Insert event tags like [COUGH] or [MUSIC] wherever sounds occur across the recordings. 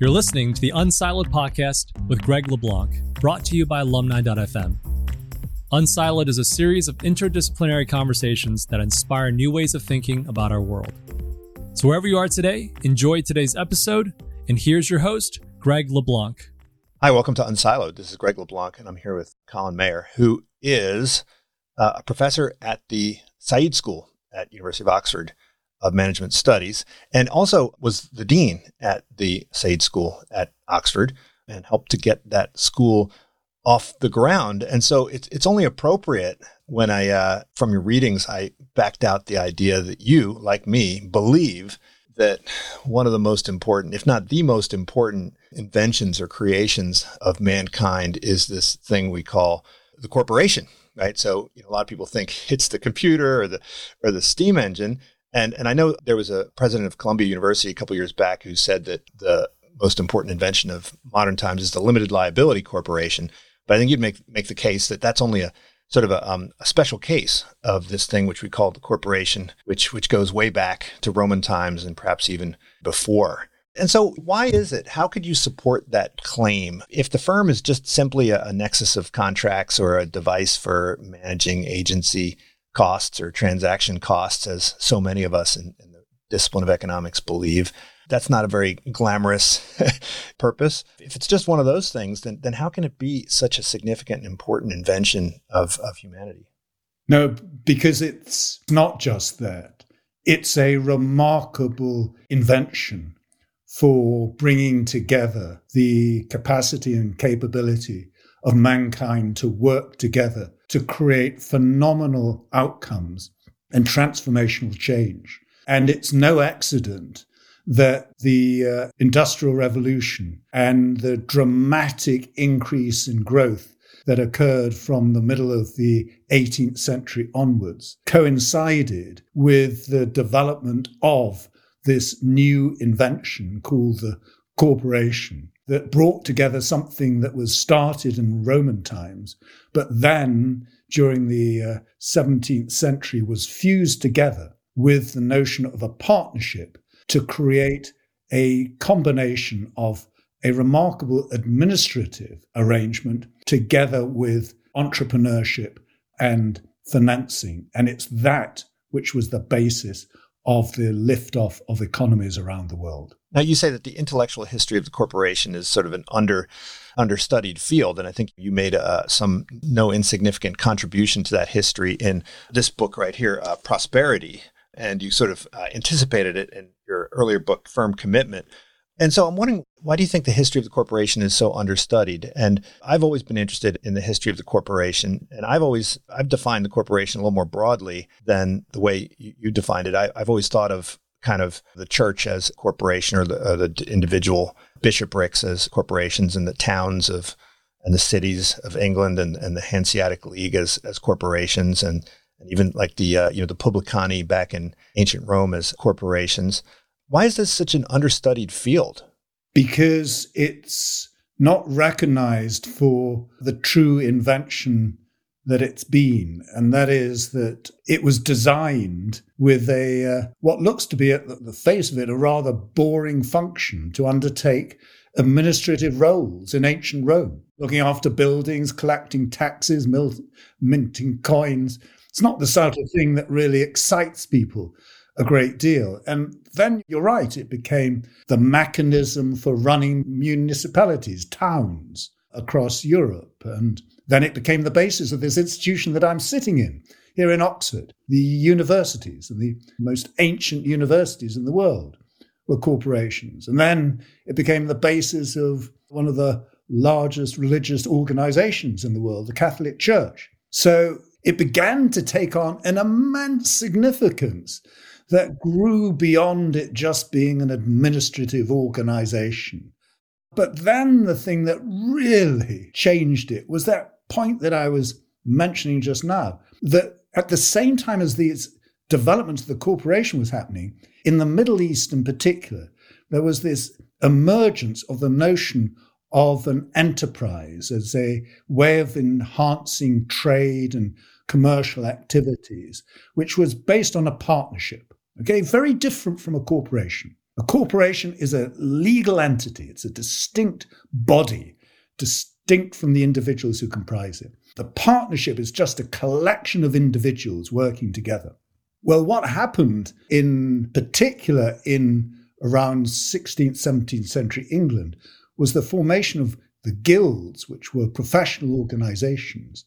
You're listening to the Unsiloed podcast with Greg LeBlanc, brought to you by alumni.fm. Unsiloed is a series of interdisciplinary conversations that inspire new ways of thinking about our world. So, wherever you are today, enjoy today's episode. And here's your host, Greg LeBlanc. Hi, welcome to Unsiloed. This is Greg LeBlanc, and I'm here with Colin Mayer, who is uh, a professor at the Said School at University of Oxford of Management Studies, and also was the dean at the Said School at Oxford and helped to get that school off the ground. And so it's it's only appropriate when I uh, from your readings I backed out the idea that you, like me, believe that one of the most important, if not the most important inventions or creations of mankind is this thing we call the corporation, right? So you know, a lot of people think it's the computer or the or the steam engine, and and I know there was a president of Columbia University a couple years back who said that the most important invention of modern times is the limited liability corporation. But I think you'd make make the case that that's only a sort of a, um, a special case of this thing which we call the corporation, which which goes way back to Roman times and perhaps even before. And so, why is it? How could you support that claim if the firm is just simply a, a nexus of contracts or a device for managing agency costs or transaction costs, as so many of us in, in the discipline of economics believe. That's not a very glamorous [LAUGHS] purpose. If it's just one of those things, then, then how can it be such a significant and important invention of, of humanity? No, because it's not just that. It's a remarkable invention for bringing together the capacity and capability of mankind to work together to create phenomenal outcomes and transformational change. And it's no accident that the uh, Industrial Revolution and the dramatic increase in growth that occurred from the middle of the 18th century onwards coincided with the development of this new invention called the corporation that brought together something that was started in Roman times, but then during the uh, 17th century was fused together with the notion of a partnership to create a combination of a remarkable administrative arrangement together with entrepreneurship and financing. And it's that which was the basis of the liftoff of economies around the world. Now, you say that the intellectual history of the corporation is sort of an under understudied field, and I think you made uh, some no insignificant contribution to that history in this book right here, uh, Prosperity, and you sort of uh, anticipated it in your earlier book, Firm Commitment. And so I'm wondering, why do you think the history of the corporation is so understudied? And I've always been interested in the history of the corporation, and I've always I've defined the corporation a little more broadly than the way you, defined it. I, have always thought of kind of the church as a corporation, or the, or the individual bishoprics as corporations, and the towns of and the cities of England and, and the Hanseatic League as as corporations, and and even like the uh, you know the publicani back in ancient Rome as corporations. Why is this such an understudied field? Because it's not recognized for the true invention that it's been, and that is that it was designed with a uh, what looks to be at the face of it a rather boring function to undertake administrative roles in ancient Rome, looking after buildings, collecting taxes, minting coins. It's not the sort of thing that really excites people a great deal. And then you're right, it became the mechanism for running municipalities, towns across Europe. And then it became the basis of this institution that I'm sitting in here in Oxford. The universities and the most ancient universities in the world were corporations. And then it became the basis of one of the largest religious organizations in the world, the Catholic Church. So it began to take on an immense significance that grew beyond it just being an administrative organization. But then the thing that really changed it was that point that I was mentioning just now that at the same time as these development of the corporation was happening, in the Middle East in particular, there was this emergence of the notion of an enterprise as a way of enhancing trade and commercial activities, which was based on a partnership. Okay, very different from a corporation. A corporation is a legal entity, it's a distinct body, distinct from the individuals who comprise it. The partnership is just a collection of individuals working together. Well, what happened in particular in around 16th, 17th century England was the formation of the guilds, which were professional organizations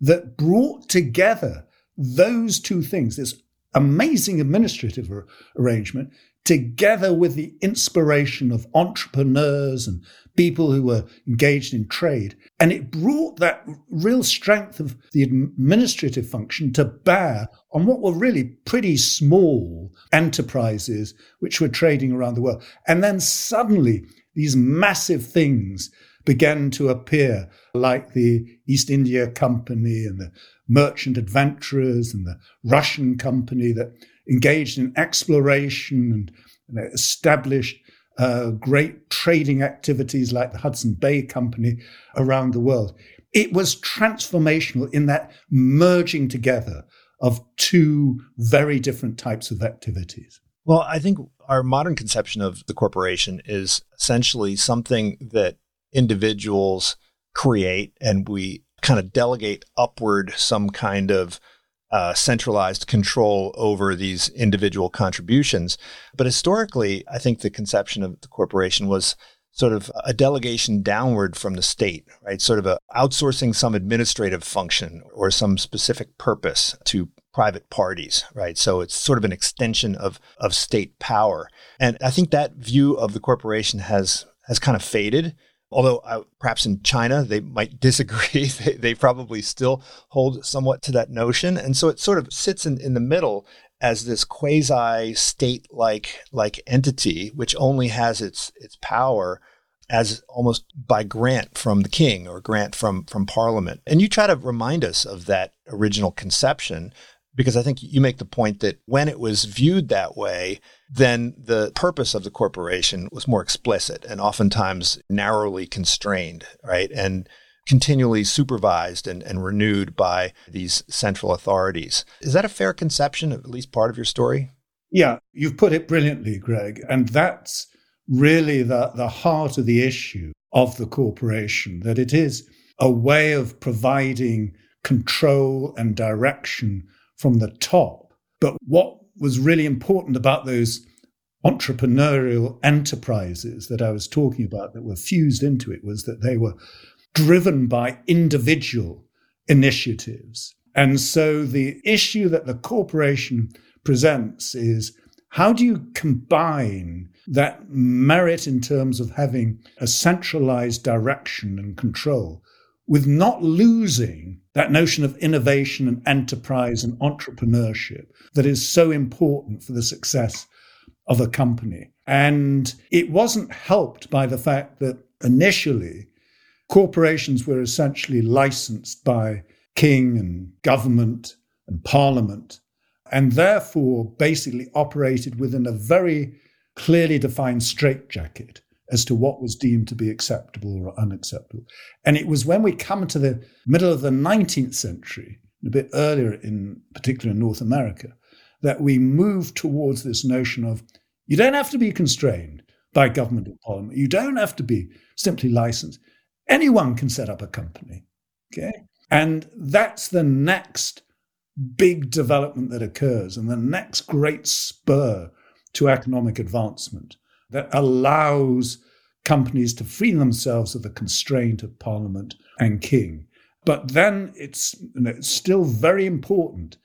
that brought together those two things, this amazing administrative arrangement, together with the inspiration of entrepreneurs and people who were engaged in trade. And it brought that real strength of the administrative function to bear on what were really pretty small enterprises which were trading around the world. And then suddenly these massive things began to appear, like the East India Company and the merchant adventurers and the Russian company that engaged in exploration and you know, established uh, great trading activities like the Hudson Bay Company around the world. It was transformational in that merging together of two very different types of activities. Well, I think our modern conception of the corporation is essentially something that individuals create and we kind of delegate upward some kind of uh, centralized control over these individual contributions. But historically, I think the conception of the corporation was sort of a delegation downward from the state, right? Sort of a outsourcing some administrative function or some specific purpose to private parties, right? So it's sort of an extension of of state power. And I think that view of the corporation has has kind of faded although uh, perhaps in China they might [LAUGHS] disagree. they, they, probably still hold somewhat to that notion. And so it sort of sits in, in the middle as this quasi state like like entity, which only has its its power as almost by grant from the king or grant from from parliament. And you try to remind us of that original conception because I think you make the point that when it was viewed that way, then the purpose of the corporation was more explicit and oftentimes narrowly constrained, right? And continually supervised and, and renewed by these central authorities. Is that a fair conception of at least part of your story? Yeah, you've put it brilliantly, Greg. And that's really the, the heart of the issue of the corporation, that it is a way of providing control and direction from the top. But what was really important about those entrepreneurial enterprises that I was talking about that were fused into it was that they were driven by individual initiatives. And so the issue that the corporation presents is how do you combine that merit in terms of having a centralized direction and control with not losing that notion of innovation and enterprise and entrepreneurship that is so important for the success of a company. And it wasn't helped by the fact that initially corporations were essentially licensed by king and government and parliament, and therefore basically operated within a very clearly defined straitjacket as to what was deemed to be acceptable or unacceptable. And it was when we come to the middle of the 19th century, a bit earlier in particular in North America, that we moved towards this notion of you don't have to be constrained by government or parliament. You don't have to be simply licensed. Anyone can set up a company. Okay. And that's the next big development that occurs and the next great spur to economic advancement that allows companies to free themselves of the constraint of parliament and king. But then it's, you know, it's still very important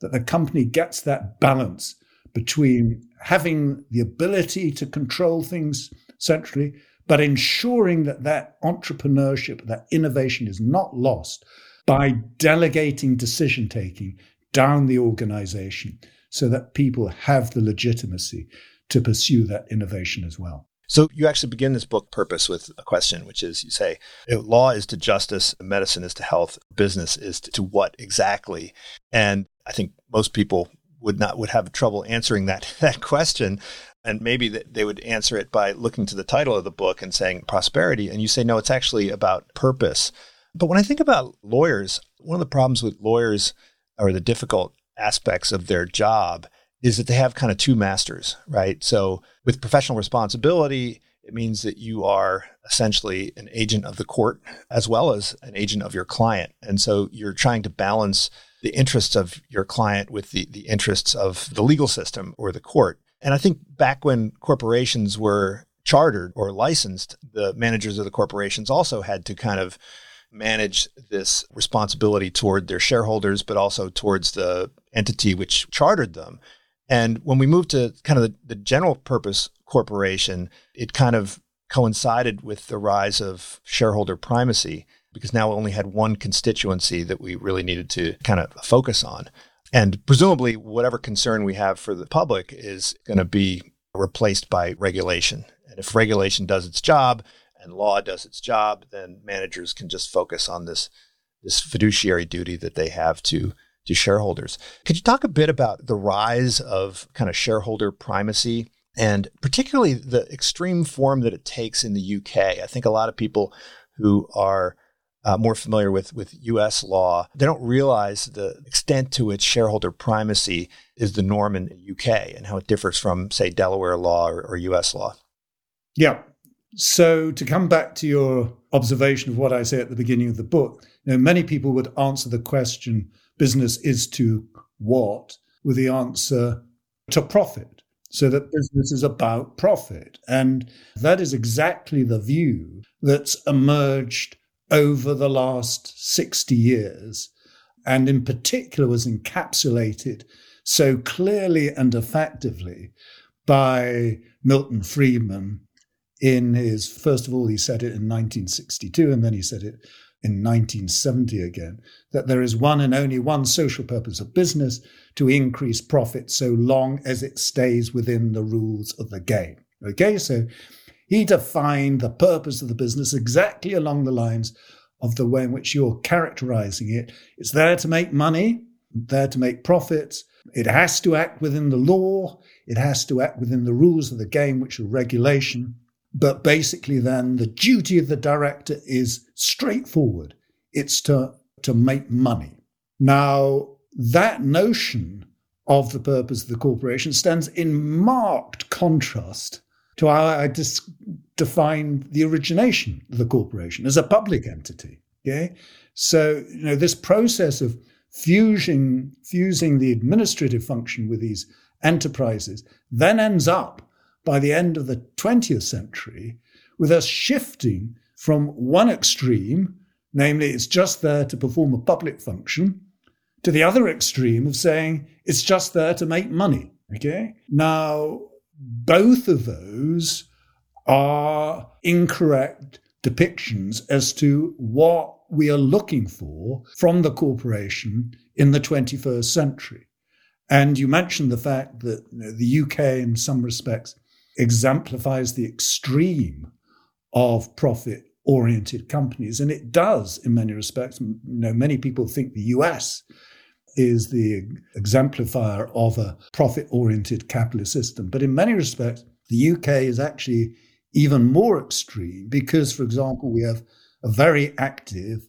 that the company gets that balance between having the ability to control things centrally, but ensuring that that entrepreneurship, that innovation is not lost by delegating decision taking down the organization so that people have the legitimacy to pursue that innovation as well. So you actually begin this book purpose with a question, which is you say, law is to justice, medicine is to health, business is to, what exactly? And I think most people would not would have trouble answering that [LAUGHS] that question and maybe they would answer it by looking to the title of the book and saying prosperity and you say no it's actually about purpose but when i think about lawyers one of the problems with lawyers or the difficult aspects of their job is that they have kind of two masters, right? So with professional responsibility, it means that you are essentially an agent of the court as well as an agent of your client. And so you're trying to balance the interests of your client with the, the interests of the legal system or the court. And I think back when corporations were chartered or licensed, the managers of the corporations also had to kind of manage this responsibility toward their shareholders, but also towards the entity which chartered them. And when we moved to kind of the, the general purpose corporation, it kind of coincided with the rise of shareholder primacy because now we only had one constituency that we really needed to kind of focus on. And presumably, whatever concern we have for the public is going to be replaced by regulation. And if regulation does its job and law does its job, then managers can just focus on this, this fiduciary duty that they have to to shareholders. Could you talk a bit about the rise of kind of shareholder primacy and particularly the extreme form that it takes in the UK? I think a lot of people who are uh, more familiar with, with US law, they don't realize the extent to which shareholder primacy is the norm in the UK and how it differs from, say, Delaware law or, or US law. Yeah. So to come back to your observation of what I say at the beginning of the book, you know, many people would answer the question, business is to what with the answer to profit. So that business is about profit. And that is exactly the view that's emerged over the last 60 years, and in particular was encapsulated so clearly and effectively by Milton Friedman in his, first of all, he said it in 1962, and then he said it in 1970 again, that there is one and only one social purpose of business to increase profit so long as it stays within the rules of the game. Okay, so he defined the purpose of the business exactly along the lines of the way in which you're characterizing it. It's there to make money, there to make profits. It has to act within the law. It has to act within the rules of the game, which are regulation. But basically, then the duty of the director is straightforward it's to, to make money. Now, that notion of the purpose of the corporation stands in marked contrast to how I dis- define the origination of the corporation as a public entity. Okay, so you know this process of fusing fusing the administrative function with these enterprises then ends up by the end of the 20th century with us shifting from one extreme, namely it's just there to perform a public function, to the other extreme of saying it's just there to make money. Okay. Now, both of those are incorrect depictions as to what we are looking for from the corporation in the 21st century. And you mentioned the fact that you know, the UK, in some respects, exemplifies the extreme of profit oriented companies. And it does in many respects. You know, many people think the US is the exemplifier of a profit oriented capitalist system. But in many respects, the UK is actually even more extreme because, for example, we have a very active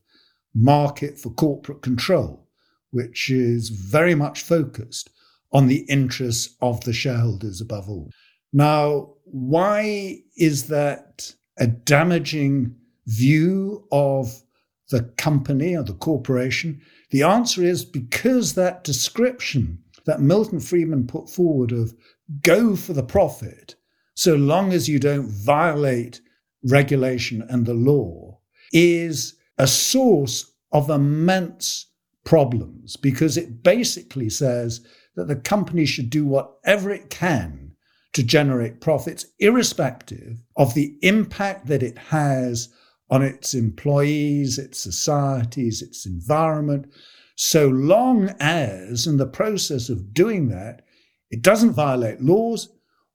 market for corporate control, which is very much focused on the interests of the shareholders above all. Now, why is that a damaging view of the company or the corporation? The answer is because that description that Milton Friedman put forward of go for the profit, so long as you don't violate regulation and the law, is a source of immense problems because it basically says that the company should do whatever it can to generate profits, irrespective of the impact that it has on its employees, its societies, its environment, so long as, in the process of doing that, it doesn't violate laws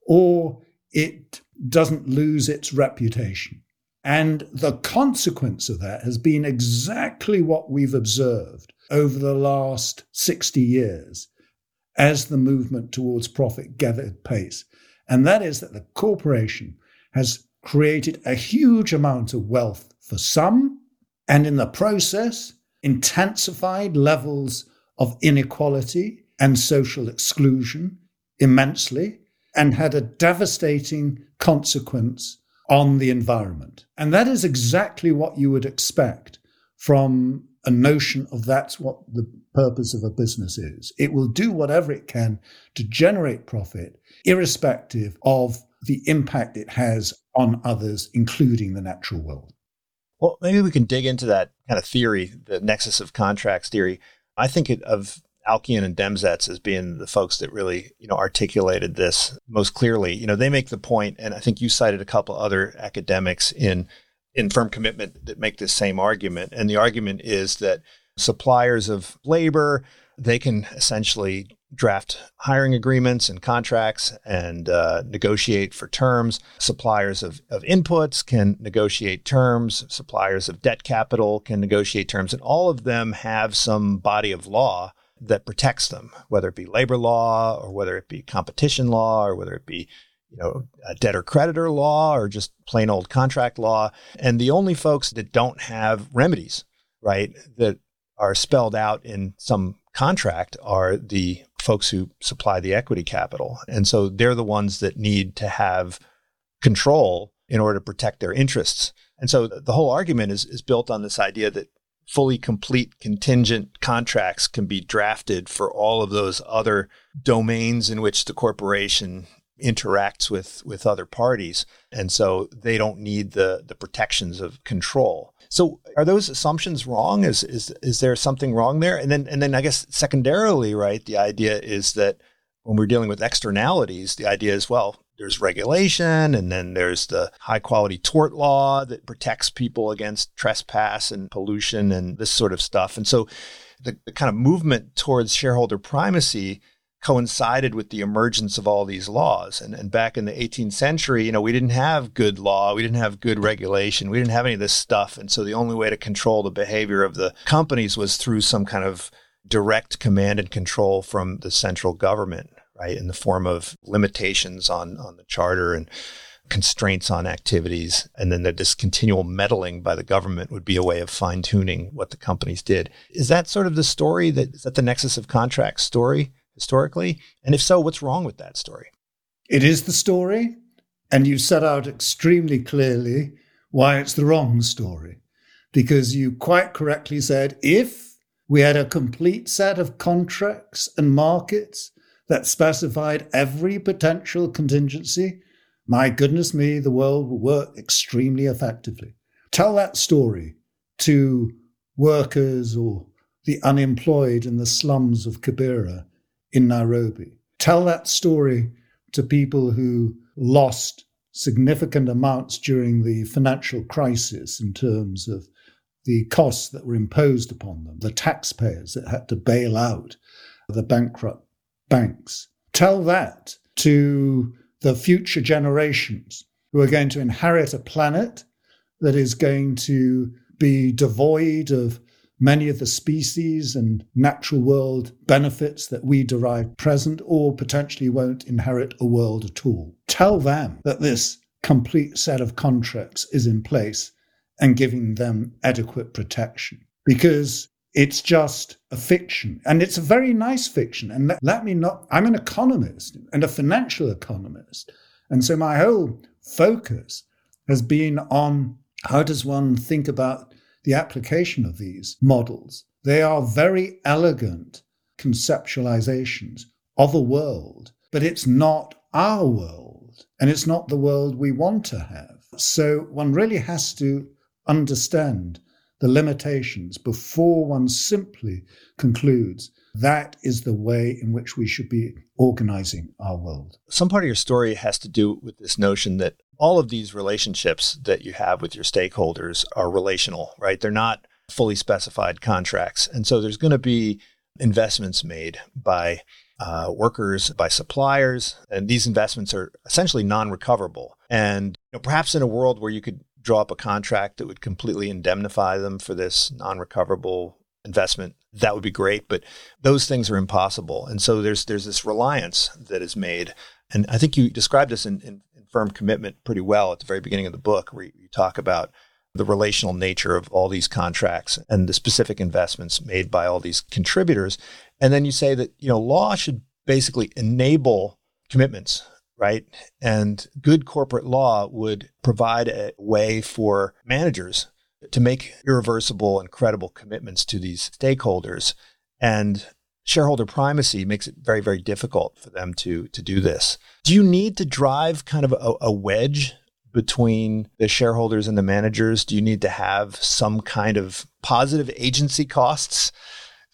or it doesn't lose its reputation. And the consequence of that has been exactly what we've observed over the last 60 years as the movement towards profit gathered pace. And that is that the corporation has created a huge amount of wealth for some, and in the process, intensified levels of inequality and social exclusion immensely and had a devastating consequence on the environment. And that is exactly what you would expect from a notion of that's what the purpose of a business is. It will do whatever it can to generate profit, irrespective of the impact it has on others, including the natural world. Well, maybe we can dig into that kind of theory, the nexus of contracts theory. I think of Alchian and Demsetz as being the folks that really, you know, articulated this most clearly. You know, they make the point, and I think you cited a couple other academics in in firm commitment that make this same argument. And the argument is that suppliers of labor, they can essentially draft hiring agreements and contracts and uh, negotiate for terms. Suppliers of, of inputs can negotiate terms. Suppliers of debt capital can negotiate terms. And all of them have some body of law that protects them, whether it be labor law or whether it be competition law or whether it be you know, debtor creditor law or just plain old contract law. And the only folks that don't have remedies, right, that are spelled out in some contract are the folks who supply the equity capital. And so they're the ones that need to have control in order to protect their interests. And so the whole argument is, is built on this idea that fully complete contingent contracts can be drafted for all of those other domains in which the corporation interacts with with other parties and so they don't need the the protections of control. So are those assumptions wrong? Is is is there something wrong there? And then and then i guess secondarily right the idea is that when we're dealing with externalities the idea is well there's regulation and then there's the high quality tort law that protects people against trespass and pollution and this sort of stuff. And so the, the kind of movement towards shareholder primacy coincided with the emergence of all these laws. And, and back in the 18th century, you know, we didn't have good law, we didn't have good regulation, we didn't have any of this stuff. And so the only way to control the behavior of the companies was through some kind of direct command and control from the central government, right, in the form of limitations on on the charter and constraints on activities, and then the, this continual meddling by the government would be a way of fine tuning what the companies did. Is that sort of the story? That is that the nexus of contracts story? Historically? And if so, what's wrong with that story? It is the story, and you set out extremely clearly why it's the wrong story. Because you quite correctly said if we had a complete set of contracts and markets that specified every potential contingency, my goodness me, the world would work extremely effectively. Tell that story to workers or the unemployed in the slums of Kibera in Nairobi. Tell that story to people who lost significant amounts during the financial crisis in terms of the costs that were imposed upon them, the taxpayers that had to bail out the bankrupt banks. Tell that to the future generations who are going to inherit a planet that is going to be devoid of many of the species and natural world benefits that we derive present or potentially won't inherit a world at all. Tell them that this complete set of contracts is in place and giving them adequate protection because it's just a fiction and it's a very nice fiction and let, let me not i'm an economist and a financial economist and so my whole focus has been on how does one think about the application of these models. They are very elegant conceptualizations of a world, but it's not our world and it's not the world we want to have. So one really has to understand the limitations before one simply concludes that is the way in which we should be organizing our world. Some part of your story has to do with this notion that all of these relationships that you have with your stakeholders are relational, right? They're not fully specified contracts. And so there's going to be investments made by uh, workers, by suppliers, and these investments are essentially non recoverable. And you know, perhaps in a world where you could draw up a contract that would completely indemnify them for this non recoverable investment, that would be great. But those things are impossible. And so there's there's this reliance that is made. And I think you described this in, in firm commitment pretty well at the very beginning of the book, where you talk about the relational nature of all these contracts and the specific investments made by all these contributors. And then you say that, you know, law should basically enable commitments, right? And good corporate law would provide a way for managers to make irreversible and credible commitments to these stakeholders. And shareholder primacy makes it very, very difficult for them to, to do this. Do you need to drive kind of a, a wedge between the shareholders and the managers? Do you need to have some kind of positive agency costs,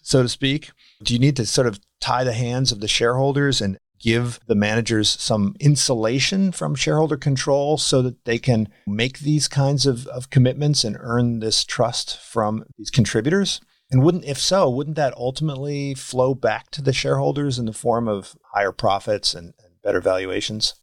so to speak? Do you need to sort of tie the hands of the shareholders and give the managers some insulation from shareholder control so that they can make these kinds of, of commitments and earn this trust from these contributors? And wouldn't, if so, wouldn't that ultimately flow back to the shareholders in the form of higher profits and, and better valuations?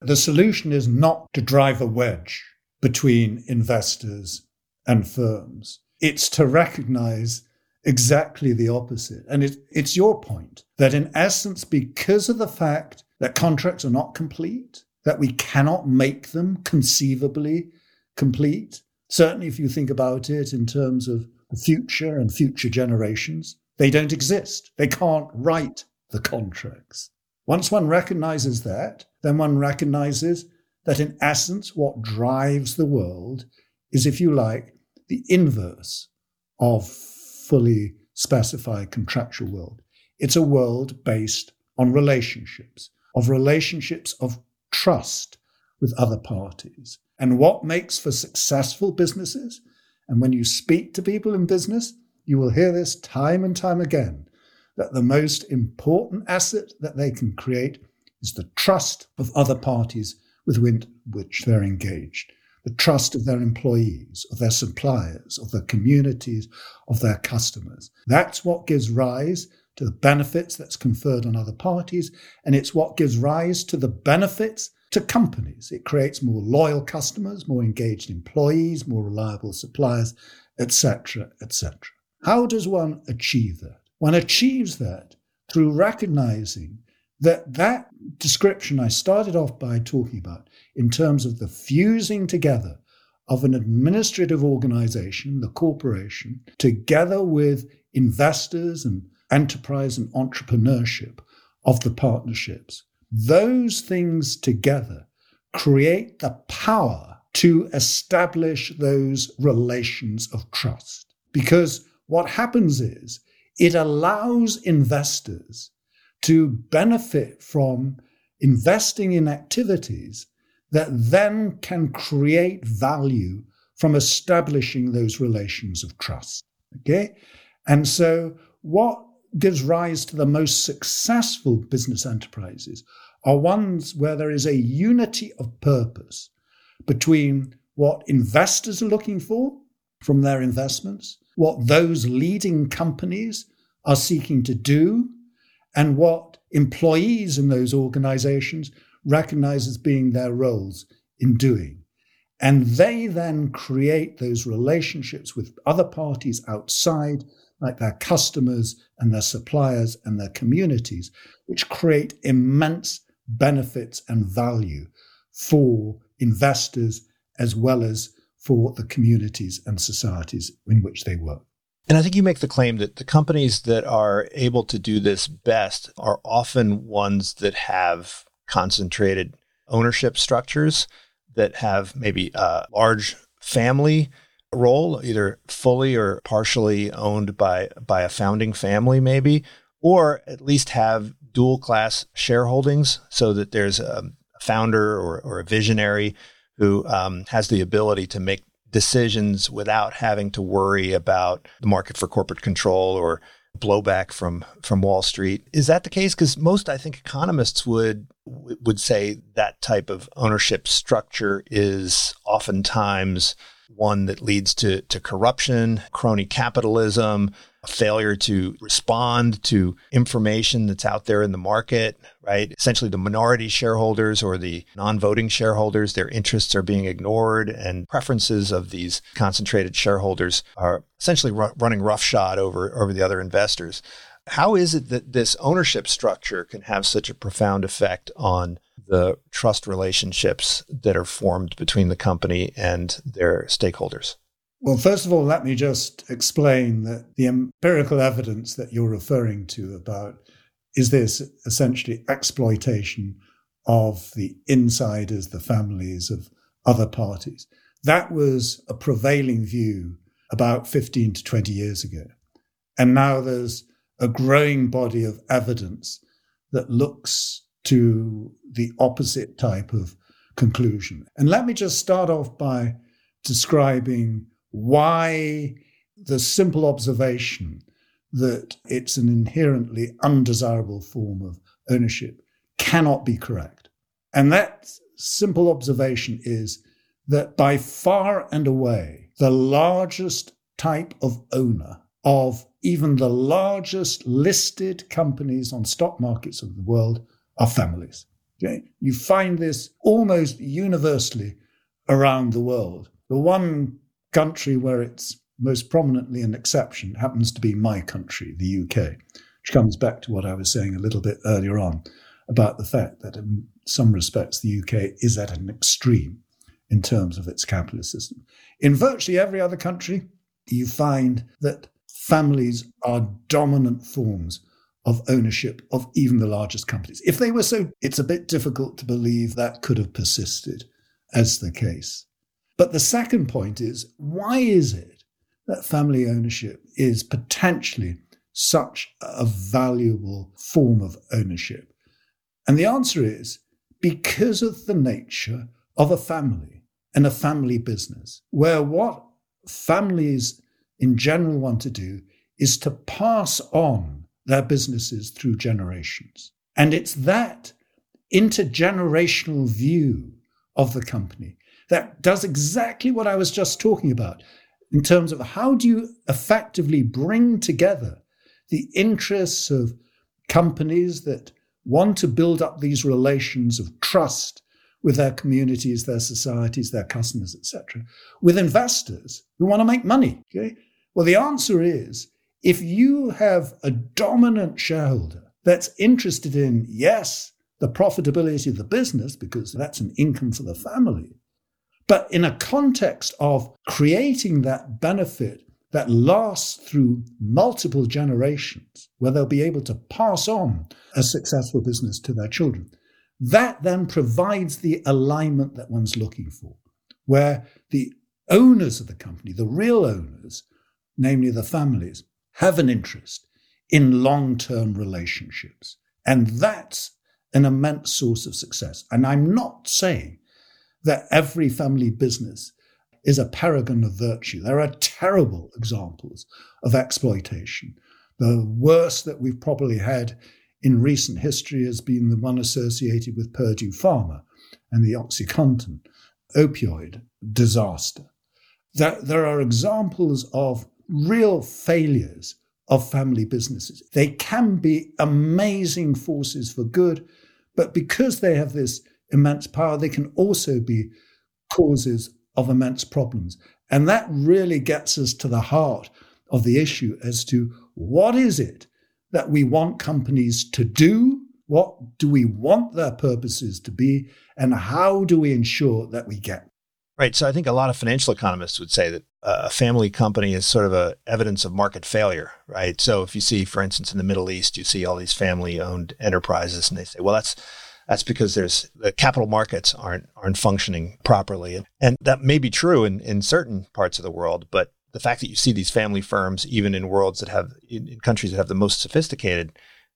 The solution is not to drive a wedge between investors and firms. It's to recognize exactly the opposite. And it, it's your point that, in essence, because of the fact that contracts are not complete, that we cannot make them conceivably complete, certainly if you think about it in terms of the future and future generations, they don't exist. They can't write the contracts. Once one recognizes that, then one recognizes that in essence, what drives the world is, if you like, the inverse of fully specified contractual world. It's a world based on relationships, of relationships of trust with other parties. And what makes for successful businesses and when you speak to people in business, you will hear this time and time again that the most important asset that they can create is the trust of other parties with which they're engaged, the trust of their employees, of their suppliers, of their communities, of their customers. That's what gives rise to the benefits that's conferred on other parties, and it's what gives rise to the benefits to companies. It creates more loyal customers, more engaged employees, more reliable suppliers, etc., etc. How does one achieve that? One achieves that through recognizing that that description I started off by talking about in terms of the fusing together of an administrative organization, the corporation, together with investors and enterprise and entrepreneurship of the partnerships those things together create the power to establish those relations of trust. Because what happens is it allows investors to benefit from investing in activities that then can create value from establishing those relations of trust. Okay? And so, what gives rise to the most successful business enterprises are ones where there is a unity of purpose between what investors are looking for from their investments, what those leading companies are seeking to do, and what employees in those organizations recognize as being their roles in doing. And they then create those relationships with other parties outside like their customers and their suppliers and their communities, which create immense benefits and value for investors as well as for the communities and societies in which they work. And I think you make the claim that the companies that are able to do this best are often ones that have concentrated ownership structures that have maybe a large family role, either fully or partially owned by by a founding family, maybe, or at least have dual class shareholdings, so that there's a founder or, or a visionary who um, has the ability to make decisions without having to worry about the market for corporate control or blowback from from Wall Street. Is that the case? Because most, I think, economists would would say that type of ownership structure is oftentimes one that leads to, to corruption, crony capitalism, a failure to respond to information that's out there in the market, right? Essentially, the minority shareholders or the non voting shareholders, their interests are being ignored, and preferences of these concentrated shareholders are essentially ru- running roughshod over, over the other investors. How is it that this ownership structure can have such a profound effect on the trust relationships that are formed between the company and their stakeholders? Well, first of all, let me just explain that the empirical evidence that you're referring to about is this essentially exploitation of the insiders, the families of other parties. That was a prevailing view about 15 to 20 years ago. And now there's a growing body of evidence that looks to the opposite type of conclusion. And let me just start off by describing why the simple observation that it's an inherently undesirable form of ownership cannot be correct. And that simple observation is that by far and away, the largest type of owner of even the largest listed companies on stock markets of the world are families. Okay? You find this almost universally around the world. The one country where it's most prominently an exception happens to be my country, the UK, which comes back to what I was saying a little bit earlier on about the fact that in some respects the UK is at an extreme in terms of its capitalist system. In virtually every other country, you find that families are dominant forms of ownership of even the largest companies. If they were so, it's a bit difficult to believe that could have persisted as the case. But the second point is why is it that family ownership is potentially such a valuable form of ownership? And the answer is because of the nature of a family and a family business, where what families in general want to do is to pass on their businesses through generations. And it's that intergenerational view of the company that does exactly what I was just talking about in terms of how do you effectively bring together the interests of companies that want to build up these relations of trust with their communities, their societies, their customers, etc., with investors who want to make money. Okay? Well, the answer is if you have a dominant shareholder that's interested in, yes, the profitability of the business, because that's an income for the family, but in a context of creating that benefit that lasts through multiple generations, where they'll be able to pass on a successful business to their children, that then provides the alignment that one's looking for, where the owners of the company, the real owners, namely the families, have an interest in long term relationships. And that's an immense source of success. And I'm not saying that every family business is a paragon of virtue. There are terrible examples of exploitation. The worst that we've probably had in recent history has been the one associated with Purdue Pharma and the OxyContin opioid disaster. There, there are examples of real failures of family businesses. They can be amazing forces for good, but because they have this immense power, they can also be causes of immense problems. And that really gets us to the heart of the issue as to what is it that we want companies to do? What do we want their purposes to be? And how do we ensure that we get Right. So I think a lot of financial economists would say that uh, a family company is sort of a evidence of market failure, right? So if you see, for instance, in the Middle East, you see all these family owned enterprises and they say, well, that's, that's because there's the capital markets aren't, aren't functioning properly. And, and that may be true in, in certain parts of the world, but the fact that you see these family firms, even in worlds that have, in, in countries that have the most sophisticated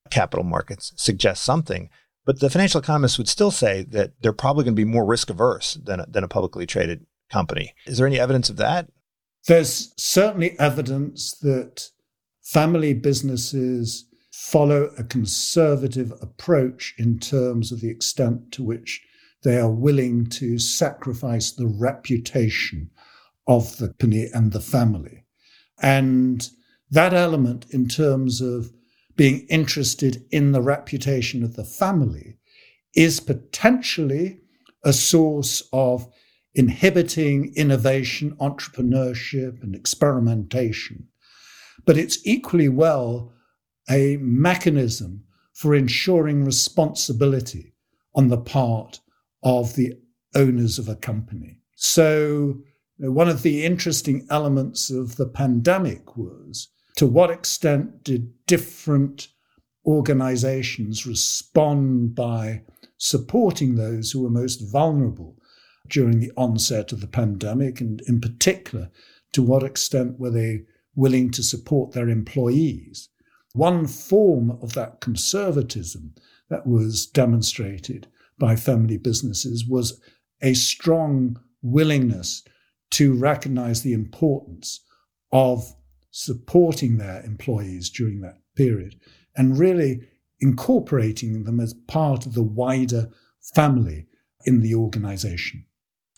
capital markets suggests something. But the financial economists would still say that they're probably going to be more risk averse than a, than a publicly traded company. Is there any evidence of that? There's certainly evidence that family businesses follow a conservative approach in terms of the extent to which they are willing to sacrifice the reputation of the company and the family. And that element, in terms of being interested in the reputation of the family is potentially a source of inhibiting innovation, entrepreneurship, and experimentation. But it's equally well a mechanism for ensuring responsibility on the part of the owners of a company. So, one of the interesting elements of the pandemic was to what extent did different organizations respond by supporting those who were most vulnerable during the onset of the pandemic, and in particular, to what extent were they willing to support their employees? One form of that conservatism that was demonstrated by family businesses was a strong willingness to recognize the importance of supporting their employees during that period and really incorporating them as part of the wider family in the organization.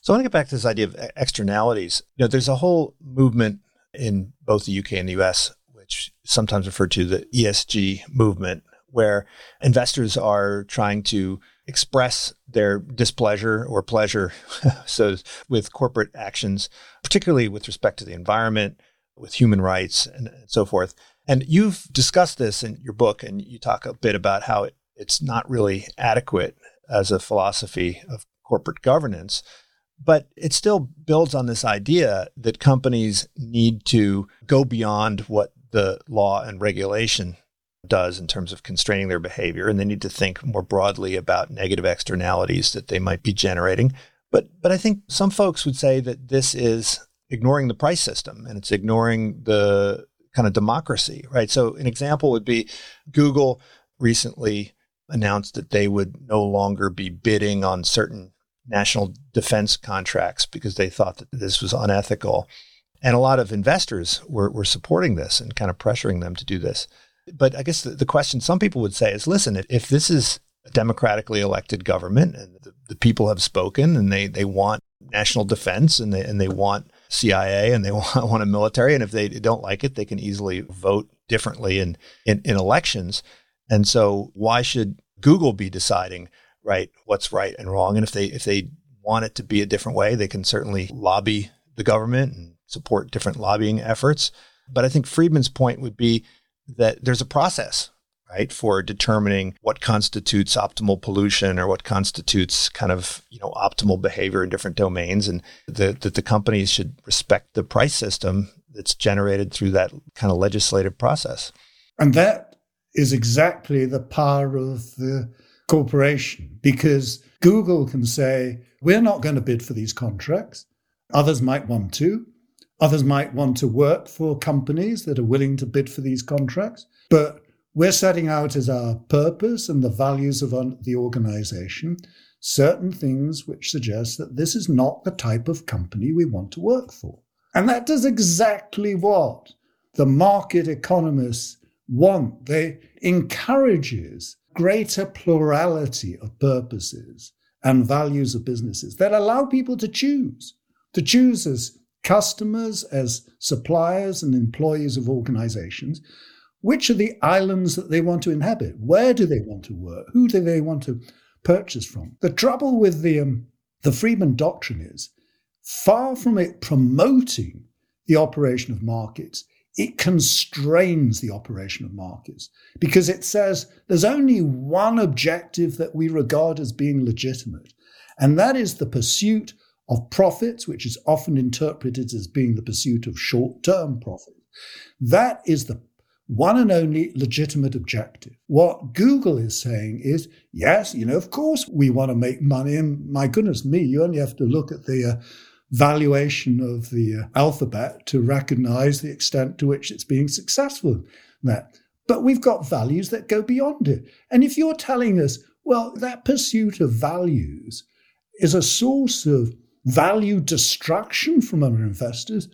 So I want to get back to this idea of externalities. You know, there's a whole movement in both the UK and the US, which sometimes referred to the ESG movement, where investors are trying to express their displeasure or pleasure [LAUGHS] so with corporate actions, particularly with respect to the environment, with human rights, and, and so forth. And you've discussed this in your book, and you talk a bit about how it, it's not really adequate as a philosophy of corporate governance. But it still builds on this idea that companies need to go beyond what the law and regulation does in terms of constraining their behavior, and they need to think more broadly about negative externalities that they might be generating. But but I think some folks would say that this is ignoring the price system and it's ignoring the kind of democracy, right? So an example would be Google recently announced that they would no longer be bidding on certain national defense contracts because they thought that this was unethical. And a lot of investors were, were supporting this and kind of pressuring them to do this. But I guess the, the question some people would say is listen, if this is a democratically elected government and the, the people have spoken and they, they want national defense and they, and they want CIA and they [LAUGHS] want, a military. And if they don't like it, they can easily vote differently in, in, in elections. And so why should Google be deciding, right, what's right and wrong? And if they, if they want it to be a different way, they can certainly lobby the government and support different lobbying efforts. But I think Friedman's point would be that there's a process right for determining what constitutes optimal pollution or what constitutes kind of you know optimal behavior in different domains and that the, the companies should respect the price system that's generated through that kind of legislative process. And that is exactly the power of the corporation because google can say we're not going to bid for these contracts. Others might want to. Others might want to work for companies that are willing to bid for these contracts. But we're setting out as our purpose and the values of the organization certain things which suggest that this is not the type of company we want to work for. And that does exactly what the market economists want. They encourages greater plurality of purposes and values of businesses that allow people to choose, to choose as customers, as suppliers and employees of organizations, which are the islands that they want to inhabit? Where do they want to work? Who do they want to purchase from? The trouble with the, um, the Friedman doctrine is far from it promoting the operation of markets, it constrains the operation of markets because it says there's only one objective that we regard as being legitimate, and that is the pursuit of profits, which is often interpreted as being the pursuit of short term profit. That is the one and only legitimate objective. What Google is saying is, yes, you know, of course we want to make money. And my goodness me, you only have to look at the uh, valuation of the uh, alphabet to recognize the extent to which it's being successful. That. But we've got values that go beyond it. And if you're telling us, well, that pursuit of values is a source of value destruction from our investors,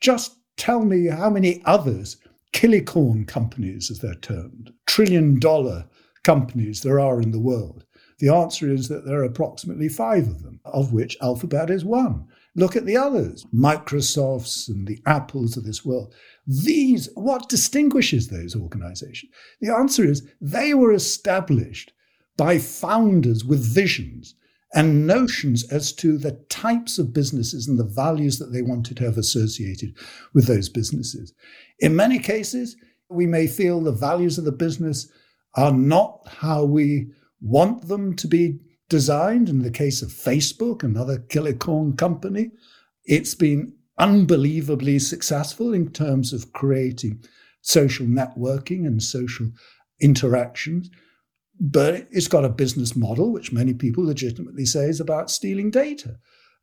just tell me how many others kilocorn companies, as they're termed, trillion dollar companies there are in the world? The answer is that there are approximately five of them, of which Alphabet is one. Look at the others, Microsofts and the Apples of this world. These, what distinguishes those organizations? The answer is they were established by founders with visions and notions as to the types of businesses and the values that they wanted to have associated with those businesses. In many cases, we may feel the values of the business are not how we want them to be designed. In the case of Facebook, another kilocorn company, it's been unbelievably successful in terms of creating social networking and social interactions. But it's got a business model, which many people legitimately say is about stealing data.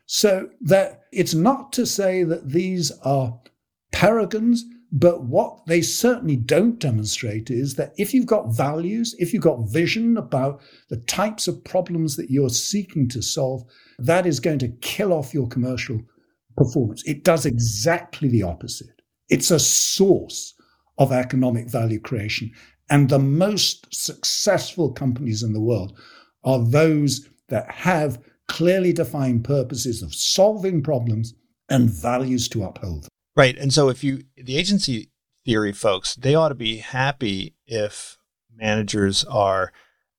So that it's not to say that these are paragons, but what they certainly don't demonstrate is that if you've got values, if you've got vision about the types of problems that you're seeking to solve, that is going to kill off your commercial performance. It does exactly the opposite. It's a source of economic value creation. And the most successful companies in the world are those that have clearly defined purposes of solving problems and values to uphold. Right. And so if you, the agency theory folks, they ought to be happy if managers are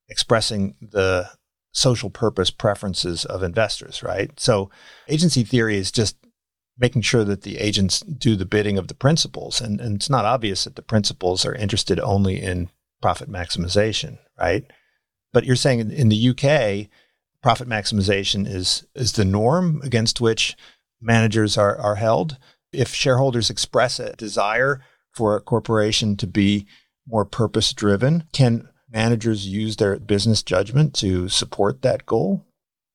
expressing the social purpose preferences of investors, right? So agency theory is just making sure that the agents do the bidding of the principals. And, and it's not obvious that the principals are interested only in profit maximization, right? But you're saying in, in the UK, profit maximization is is the norm against which managers are, are held. If shareholders express a desire for a corporation to be more purpose driven, can managers use their business judgment to support that goal?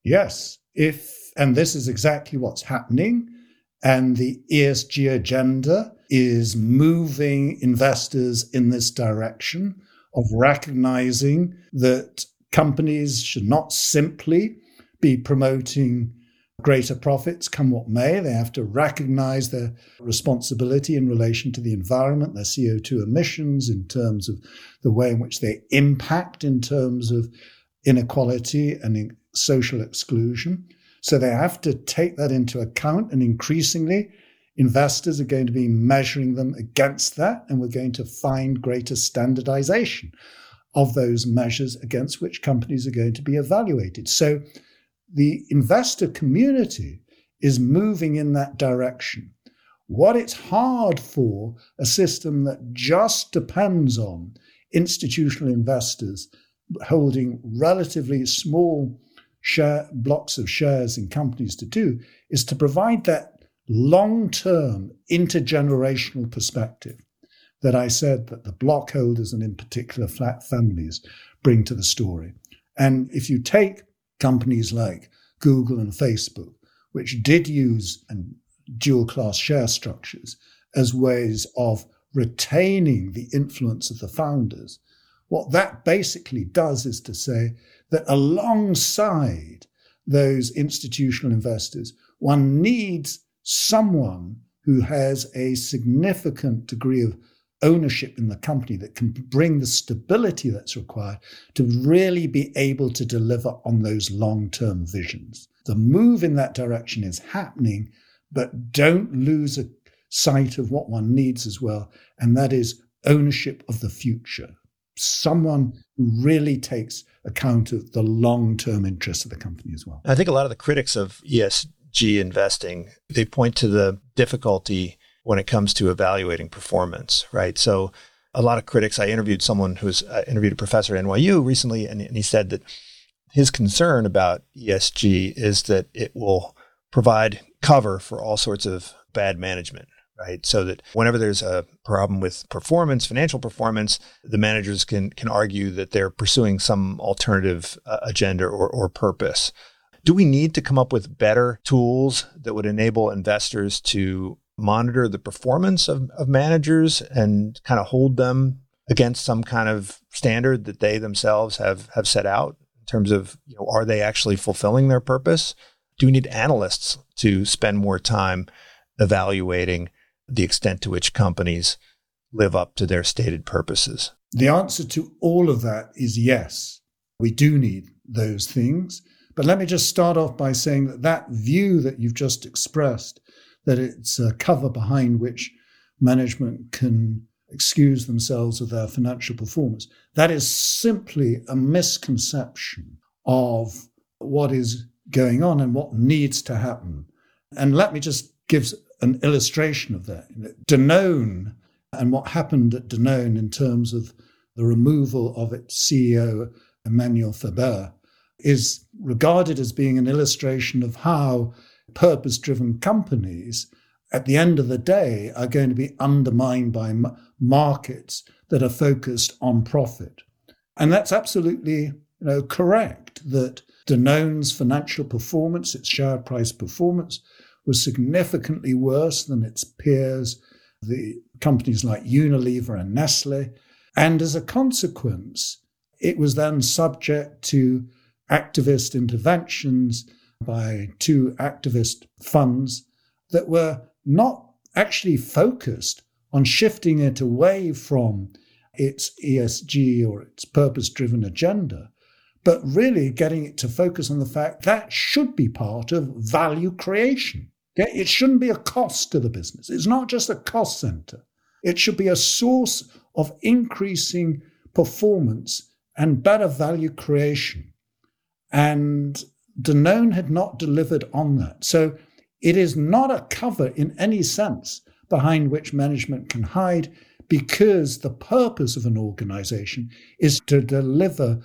Yes. If and this is exactly what's happening and the ESG agenda is moving investors in this direction of recognizing that companies should not simply be promoting greater profits come what may. They have to recognize their responsibility in relation to the environment, their CO2 emissions, in terms of the way in which they impact in terms of inequality and social exclusion. So they have to take that into account. And increasingly, investors are going to be measuring them against that. And we're going to find greater standardization of those measures against which companies are going to be evaluated. So the investor community is moving in that direction. What it's hard for a system that just depends on institutional investors holding relatively small share blocks of shares in companies to do is to provide that long-term intergenerational perspective that I said that the block holders and in particular flat families bring to the story. And if you take companies like Google and Facebook, which did use and dual class share structures as ways of retaining the influence of the founders, what that basically does is to say that alongside those institutional investors, one needs someone who has a significant degree of ownership in the company that can bring the stability that's required to really be able to deliver on those long term visions. The move in that direction is happening, but don't lose a sight of what one needs as well, and that is ownership of the future. Someone who really takes account of the long term interests of the company as well. I think a lot of the critics of ESG investing, they point to the difficulty when it comes to evaluating performance, right? So a lot of critics, I interviewed someone who's uh, interviewed a professor at NYU recently, and, and he said that his concern about ESG is that it will provide cover for all sorts of bad management, right? So that whenever there's a problem with performance, financial performance, the managers can can argue that they're pursuing some alternative uh, agenda or, or purpose. Do we need to come up with better tools that would enable investors to monitor the performance of, of managers and kind of hold them against some kind of standard that they themselves have have set out in terms of you know are they actually fulfilling their purpose do we need analysts to spend more time evaluating the extent to which companies live up to their stated purposes the answer to all of that is yes we do need those things but let me just start off by saying that that view that you've just expressed that it's a cover behind which management can excuse themselves of their financial performance. That is simply a misconception of what is going on and what needs to happen. And let me just give an illustration of that. Danone and what happened at Danone in terms of the removal of its CEO, Emmanuel Faber, is regarded as being an illustration of how purpose driven companies at the end of the day, are going to be undermined by m- markets that are focused on profit. And that's absolutely you know, correct that Danone's financial performance, its share price performance, was significantly worse than its peers, the companies like Unilever and Nestle. And as a consequence, it was then subject to activist interventions by two activist funds that were not actually focused on shifting it away from its ESG or its purpose driven agenda, but really getting it to focus on the fact that should be part of value creation. It shouldn't be a cost to the business. It's not just a cost center. It should be a source of increasing performance and better value creation. And Danone had not delivered on that. So it is not a cover in any sense behind which management can hide because the purpose of an organization is to deliver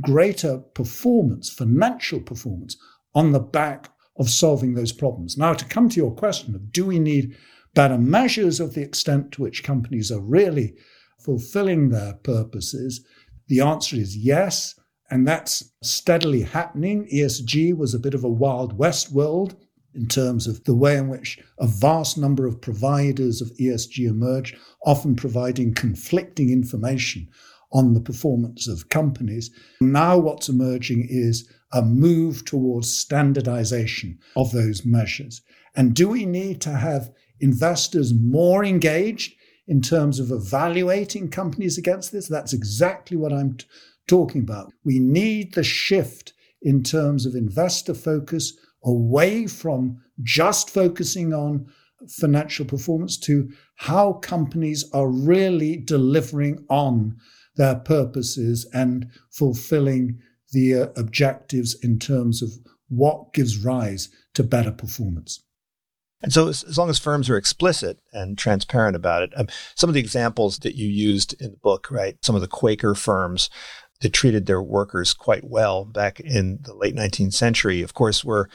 greater performance, financial performance, on the back of solving those problems. Now, to come to your question of do we need better measures of the extent to which companies are really fulfilling their purposes, the answer is yes. And that's steadily happening. ESG was a bit of a Wild West world in terms of the way in which a vast number of providers of ESG emerged, often providing conflicting information on the performance of companies. Now, what's emerging is a move towards standardization of those measures. And do we need to have investors more engaged in terms of evaluating companies against this? That's exactly what I'm t- talking about. We need the shift in terms of investor focus away from just focusing on financial performance to how companies are really delivering on their purposes and fulfilling the uh, objectives in terms of what gives rise to better performance. And so, as, long as firms are explicit and transparent about it, um, some of the examples that you used in the book, right? Some of the Quaker firms that treated their workers quite well back in the late 19th century, of course, were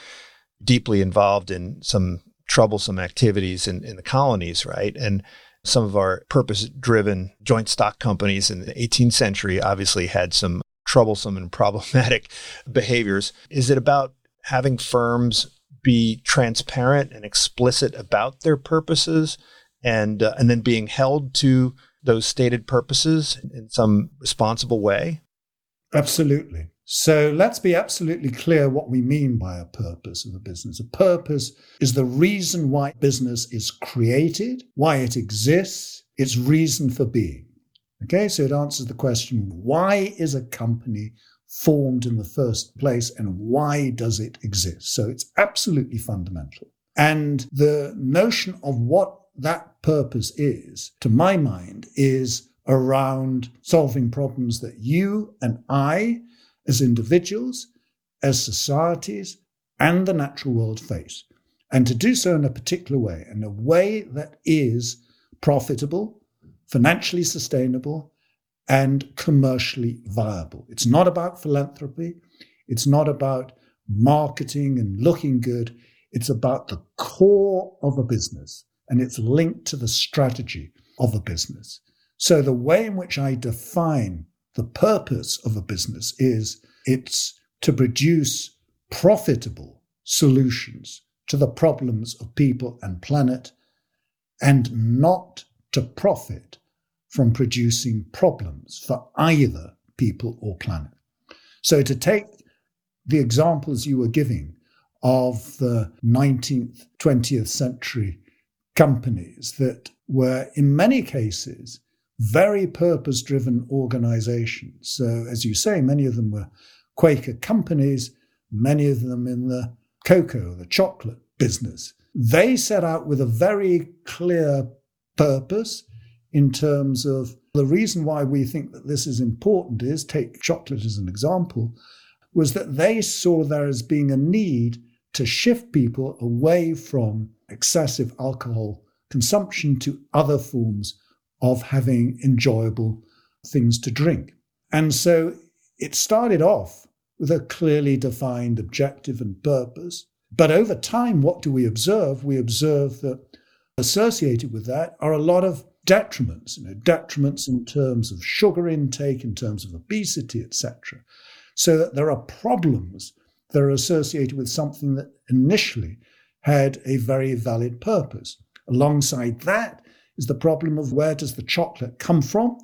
deeply involved in some troublesome activities in, in the colonies, right? And some of our purpose driven joint stock companies in the 18th century obviously had some troublesome and problematic [LAUGHS] behaviors. Is it about having firms be transparent and explicit about their purposes and uh, and then being held to those stated purposes in some responsible way? Absolutely. So let's be absolutely clear what we mean by a purpose of a business. A purpose is the reason why business is created, why it exists, its reason for being. Okay, so it answers the question why is a company formed in the first place and why does it exist? So it's absolutely fundamental. And the notion of what that purpose is, to my mind, is around solving problems that you and I, as individuals, as societies, and the natural world face. And to do so in a particular way, in a way that is profitable, financially sustainable, and commercially viable. It's not about philanthropy. It's not about marketing and looking good. It's about the core of a business and it's linked to the strategy of a business. So the way in which I define the purpose of a business is it's to produce profitable solutions to the problems of people and planet and not to profit from producing problems for either people or planet. So, to take the examples you were giving of the 19th, 20th century companies that were, in many cases, very purpose driven organizations. So, as you say, many of them were Quaker companies, many of them in the cocoa, the chocolate business. They set out with a very clear purpose in terms of the reason why we think that this is important is take chocolate as an example, was that they saw there as being a need to shift people away from excessive alcohol consumption to other forms of having enjoyable things to drink. And so it started off with a clearly defined objective and purpose. But over time, what do we observe? We observe that associated with that are a lot of detriments, you know, detriments in terms of sugar intake, in terms of obesity, etc. So that there are problems that are associated with something that initially had a very valid purpose. Alongside that is the problem of where does the chocolate come from?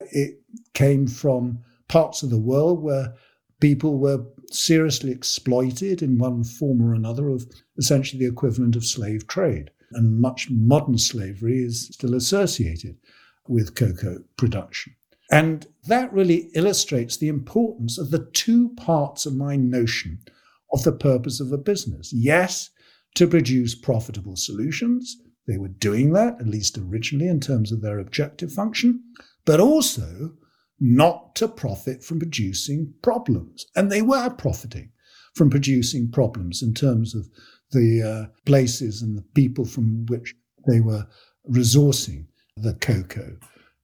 It came from parts of the world where people were seriously exploited in one form or another of essentially the equivalent of slave trade. And much modern slavery is still associated with cocoa production. And that really illustrates the importance of the two parts of my notion of the purpose of a business. Yes, to produce profitable solutions. They were doing that, at least originally, in terms of their objective function, but also not to profit from producing problems. And they were profiting from producing problems in terms of the uh, places and the people from which they were resourcing the cocoa.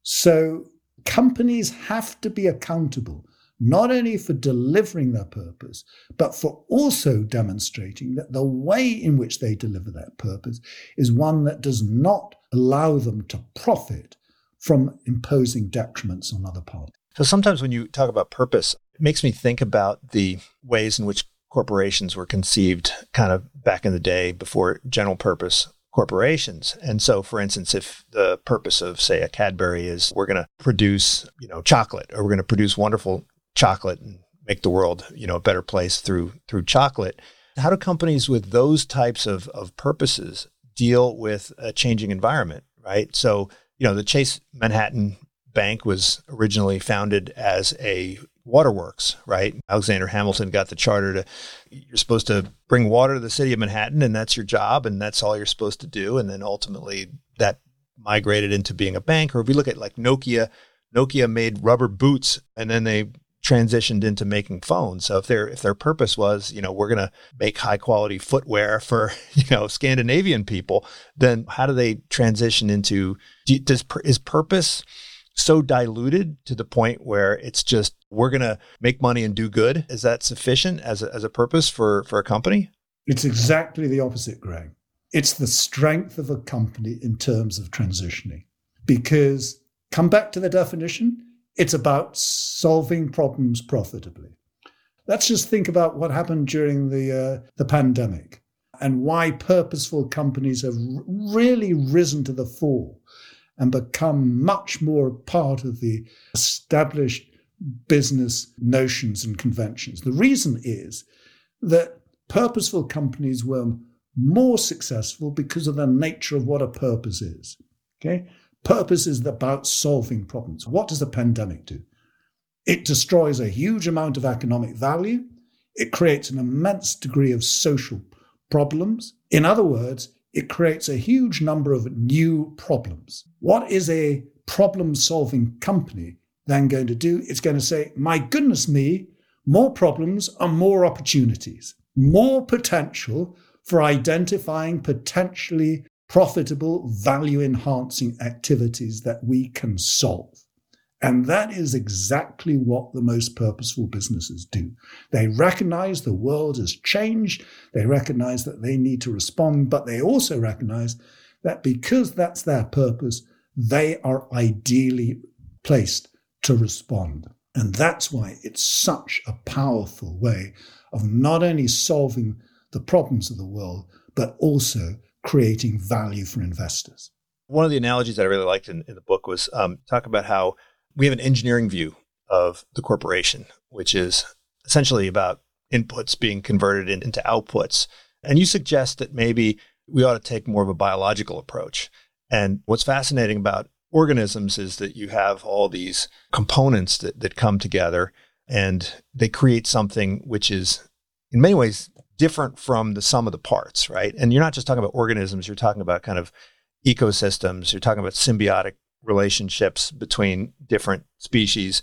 So companies have to be accountable not only for delivering their purpose, but for also demonstrating that the way in which they deliver that purpose is one that does not allow them to profit from imposing detriments on other parties. So sometimes when you talk about purpose, it makes me think about the ways in which corporations were conceived kind of back in the day before general purpose corporations. And so, for instance, if the purpose of, say, a Cadbury is we're going to produce, you know, chocolate or we're going to produce wonderful chocolate and make the world, you know, a better place through through chocolate. How do companies with those types of, of purposes deal with a changing environment, right? So, you know, the Chase Manhattan Bank was originally founded as a waterworks, right? Alexander Hamilton got the charter to you're supposed to bring water to the city of Manhattan and that's your job and that's all you're supposed to do and then ultimately that migrated into being a bank or if you look at like Nokia Nokia made rubber boots and then they transitioned into making phones. So if their if their purpose was, you know, we're going to make high quality footwear for [LAUGHS] you know Scandinavian people, then how do they transition into? Does is purpose so diluted to the point where it's just we're going to make money and do good? Is that sufficient as a, as a purpose for for a company? It's exactly the opposite, Greg. It's the strength of a company in terms of transitioning. Because come back to the definition, it's about solving problems profitably. Let's just think about what happened during the, uh, the pandemic and why purposeful companies have really risen to the fore and become much more part of the established business notions and conventions. The reason is that purposeful companies were more successful because of the nature of what a purpose is. Okay? Purpose is about solving problems. What does the pandemic do? It destroys a huge amount of economic value. It creates an immense degree of social problems. In other words, it creates a huge number of new problems. What is a problem solving company then going to do? It's going to say, my goodness me, more problems are more opportunities, more potential for identifying potentially profitable, value enhancing activities that we can solve. And that is exactly what the most purposeful businesses do. They recognize the world has changed. They recognize that they need to respond, but they also recognize that because that's their purpose, they are ideally placed to respond. And that's why it's such a powerful way of not only solving the problems of the world, but also creating value for investors. One of the analogies that I really liked in, in the book was um, talk about how we have an engineering view of the corporation, which is essentially about inputs being converted in, into outputs. And you suggest that maybe we ought to take more of a biological approach. And what's fascinating about organisms is that you have all these components that, that come together and they create something which is in many ways different from the sum of the parts, right? And you're not just talking about organisms, you're talking about kind of ecosystems, you're talking about symbiotic relationships between different species.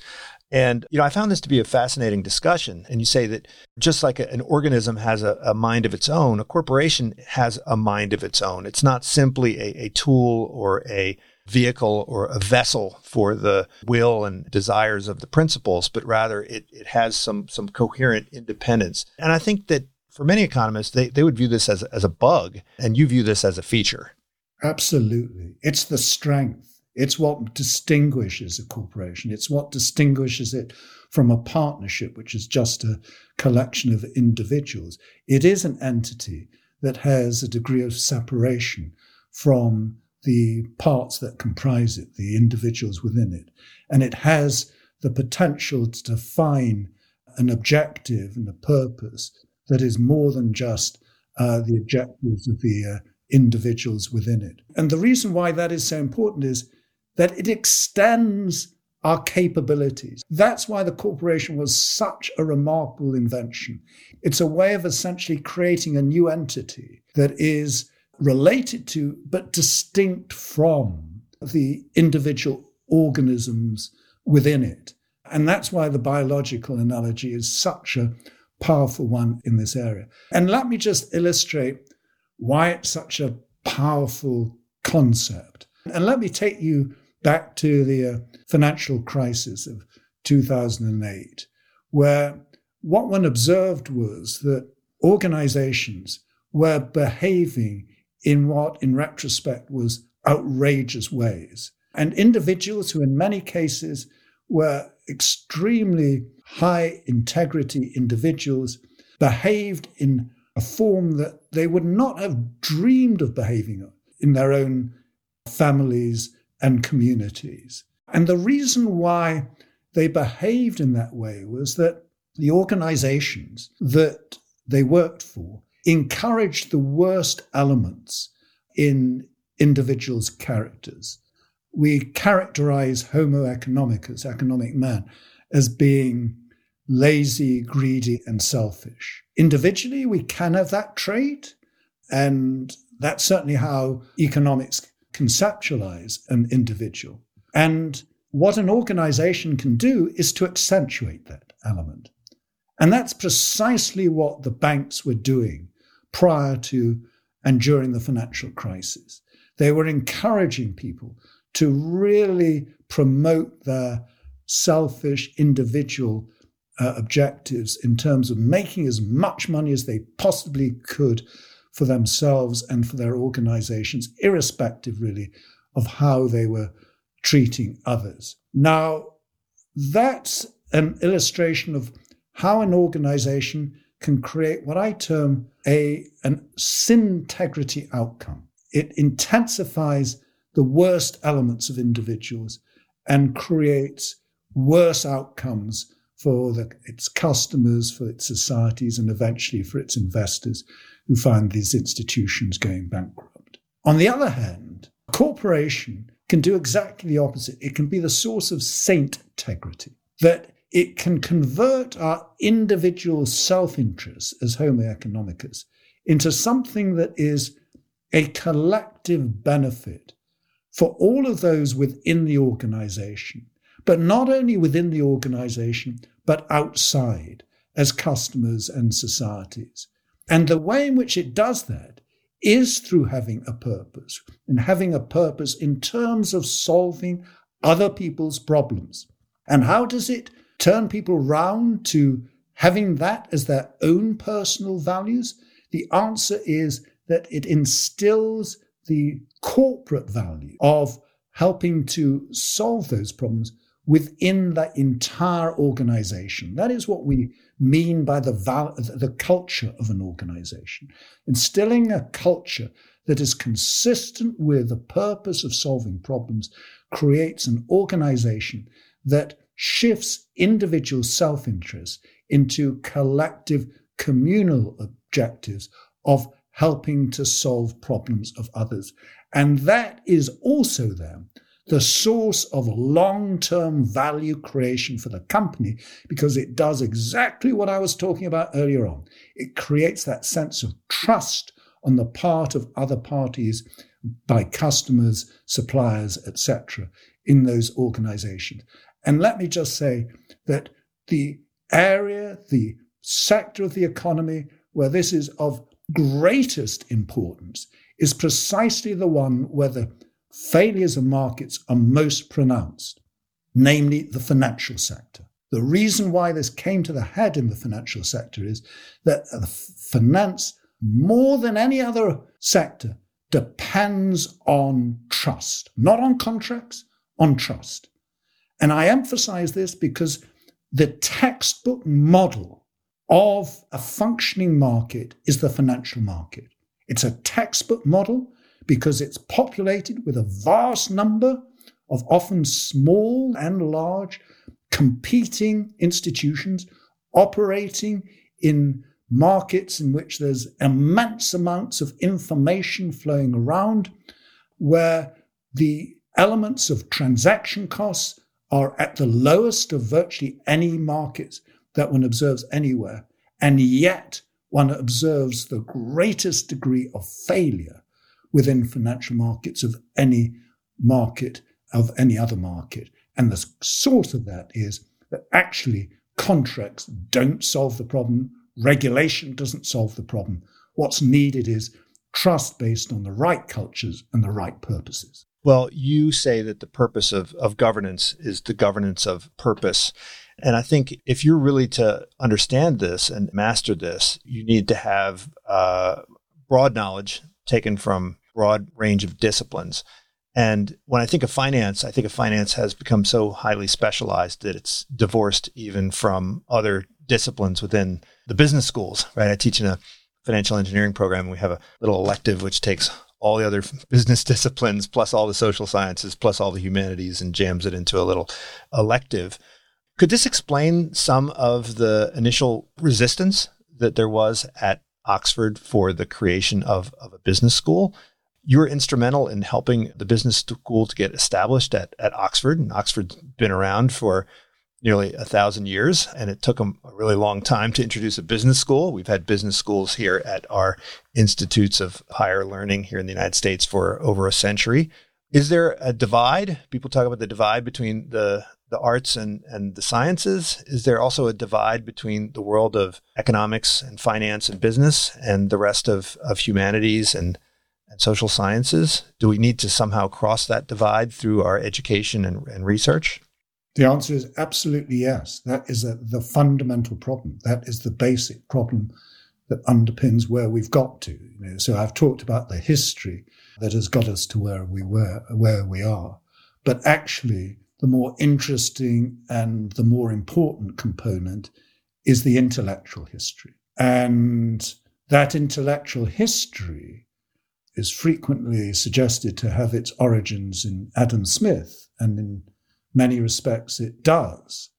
And, you know, I found this to be a fascinating discussion. And you say that just like an organism has a, a mind of its own, a corporation has a mind of its own. It's not simply a, a tool or a vehicle or a vessel for the will and desires of the principles, but rather it, it has some some coherent independence. And I think that for many economists, they, they would view this as, as a bug, and you view this as a feature. Absolutely. It's the strength. It's what distinguishes a corporation. It's what distinguishes it from a partnership, which is just a collection of individuals. It is an entity that has a degree of separation from the parts that comprise it, the individuals within it. And it has the potential to define an objective and a purpose that is more than just uh, the objectives of the uh, individuals within it. And the reason why that is so important is that it extends our capabilities. That's why the corporation was such a remarkable invention. It's a way of essentially creating a new entity that is related to, but distinct from, the individual organisms within it. And that's why the biological analogy is such a powerful one in this area. And let me just illustrate why it's such a powerful concept. And let me take you back to the uh, financial crisis of 2008, where what one observed was that organizations were behaving in what, in retrospect, was outrageous ways. And individuals who, in many cases, were extremely high integrity individuals behaved in a form that they would not have dreamed of behaving in their own families and communities. And the reason why they behaved in that way was that the organizations that they worked for encouraged the worst elements in individuals' characters. We characterize Homo economicus, economic man, as being lazy, greedy, and selfish. Individually, we can have that trait, and that's certainly how economics conceptualize an individual. And what an organization can do is to accentuate that element. And that's precisely what the banks were doing prior to and during the financial crisis. They were encouraging people to really promote their selfish individual uh, objectives in terms of making as much money as they possibly could for themselves and for their organizations, irrespective really of how they were treating others. Now, that's an illustration of how an organization can create what I term a an syntegrity outcome. It intensifies the worst elements of individuals and creates worse outcomes for the, its customers, for its societies, and eventually for its investors who find these institutions going bankrupt. On the other hand, a corporation can do exactly the opposite. It can be the source of saint integrity, that it can convert our individual self interest as Homo economicus into something that is a collective benefit for all of those within the organization but not only within the organization, but outside as customers and societies. And the way in which it does that is through having a purpose and having a purpose in terms of solving other people's problems. And how does it turn people round to having that as their own personal values? The answer is that it instills the corporate value of helping to solve those problems within the entire organization. That is what we mean by the, val- the culture of an organization. Instilling a culture that is consistent with the purpose of solving problems creates an organization that shifts individual self interest into collective communal objectives of helping to solve problems of others. And that is also then the source of long term value creation for the company because it does exactly what I was talking about earlier on. It creates that sense of trust on the part of other parties by customers, suppliers, etc., in those organizations. And let me just say that the area, the sector of the economy where this is of greatest importance is precisely the one where the failures of markets are most pronounced, namely the financial sector. The reason why this came to the head in the financial sector is that finance, more than any other sector, depends on trust, not on contracts, on trust. And I emphasize this because the textbook model of a functioning market is the financial market. It's a textbook model because it's populated with a vast number of often small and large competing institutions operating in markets in which there's immense amounts of information flowing around, where the elements of transaction costs are at the lowest of virtually any markets that one observes anywhere. And yet, one observes the greatest degree of failure within financial markets of any market, of any other market. And the source of that is that actually contracts don't solve the problem Regulation doesn't solve the problem. What's needed is trust based on the right cultures and the right purposes. Well, you say that the purpose of, of governance is the governance of purpose. And I think if you're really to understand this and master this, you need to have uh, broad knowledge taken from broad range of disciplines. And when I think of finance, I think of finance has become so highly specialized that it's divorced even from other disciplines within the business schools, right? I teach in a financial engineering program. We have a little elective which takes all the other [LAUGHS] business disciplines plus all the social sciences plus all the humanities and jams it into a little elective. Could this explain some of the initial resistance that there was at Oxford for the creation of, of a business school? You were instrumental in helping the business school to get established at, at Oxford, and Oxford's been around for nearly a thousand years, and it took them a really long time to introduce a business school. We've had business schools here at our institutes of higher learning here in the United States for over a century. Is there a divide? People talk about the divide between the the arts and, and the sciences. Is there also a divide between the world of economics and finance and business and the rest of, of humanities and, and social sciences? Do we need to somehow cross that divide through our education and, and research? The answer is absolutely yes. That is a, the fundamental problem. That is the basic problem that underpins where we've got to. You know, so I've talked about the history that has got us to where we were, where we are. But actually, the more interesting and the more important component is the intellectual history. And that intellectual history is frequently suggested to have its origins in Adam Smith and in many respects it does.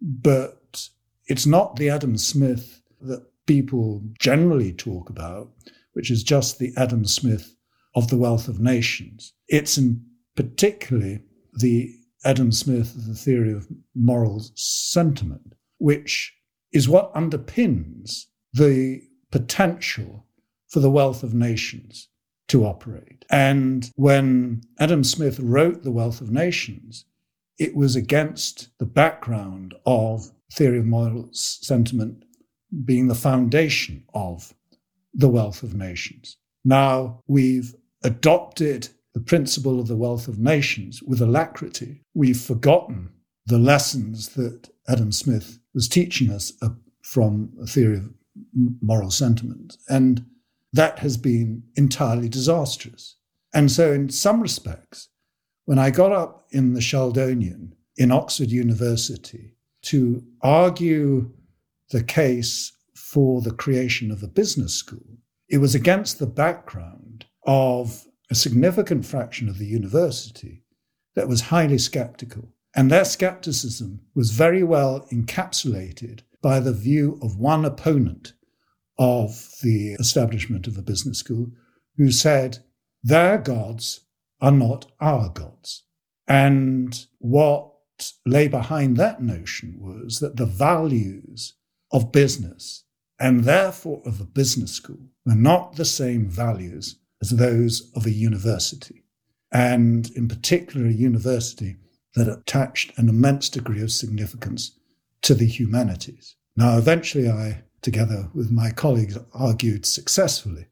But it's not the Adam Smith that people generally talk about, which is just the Adam Smith of the wealth of nations. It's in particularly the Adam Smith of the theory of moral sentiment, which is what underpins the potential for the wealth of nations to operate. And when Adam Smith wrote The Wealth of Nations, it was against the background of theory of moral sentiment being the foundation of the wealth of nations. Now we've adopted the principle of the wealth of nations with alacrity. We've forgotten the lessons that Adam Smith was teaching us uh, from a theory of moral sentiment. And that has been entirely disastrous. And so, in some respects, when I got up in the Sheldonian in Oxford University to argue the case for the creation of a business school, it was against the background of a significant fraction of the university that was highly skeptical. And their skepticism was very well encapsulated by the view of one opponent of the establishment of a business school who said their gods are not our gods. And what lay behind that notion was that the values of business and therefore of a business school were not the same values as those of a university. And in particular, a university that attached an immense degree of significance to the humanities. Now, eventually, I, together with my colleagues, argued successfully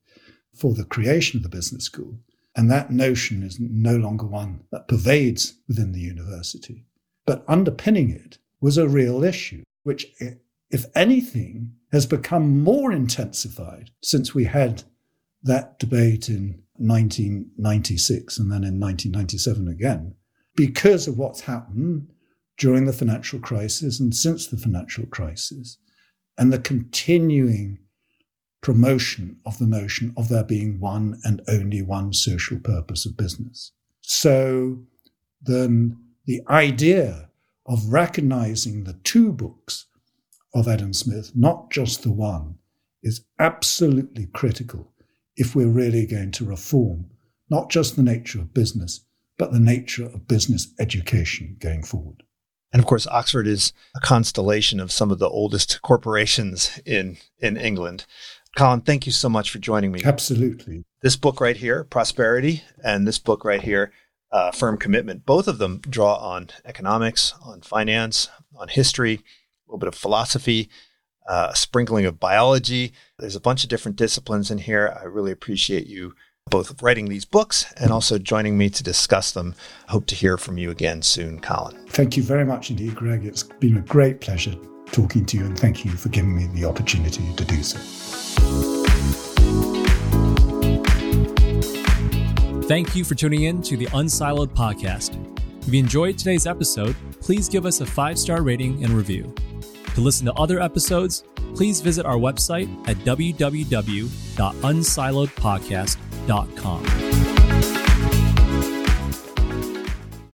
for the creation of the business school. And that notion is no longer one that pervades within the university. But underpinning it was a real issue, which, if anything, has become more intensified since we had that debate in 1996 and then in 1997 again, because of what's happened during the financial crisis and since the financial crisis, and the continuing promotion of the notion of there being one and only one social purpose of business. So then the idea of recognizing the two books of Adam Smith, not just the one, is absolutely critical if we're really going to reform not just the nature of business, but the nature of business education going forward. And of course, Oxford is a constellation of some of the oldest corporations in, in England. Colin, thank you so much for joining me. Absolutely. This book right here, Prosperity, and this book right here, uh, Firm Commitment, both of them draw on economics, on finance, on history, a little bit of philosophy, uh, a sprinkling of biology. There's a bunch of different disciplines in here. I really appreciate you both writing these books and also joining me to discuss them. Hope to hear from you again soon, Colin. Thank you very much indeed, Greg. It's been a great pleasure talking to you, and thank you for giving me the opportunity to do so. Thank you for tuning in to the Unsiloed podcast. If you enjoyed today's episode, please give us a five star rating and review. To listen to other episodes, please visit our website at www.unsiloedpodcast.com.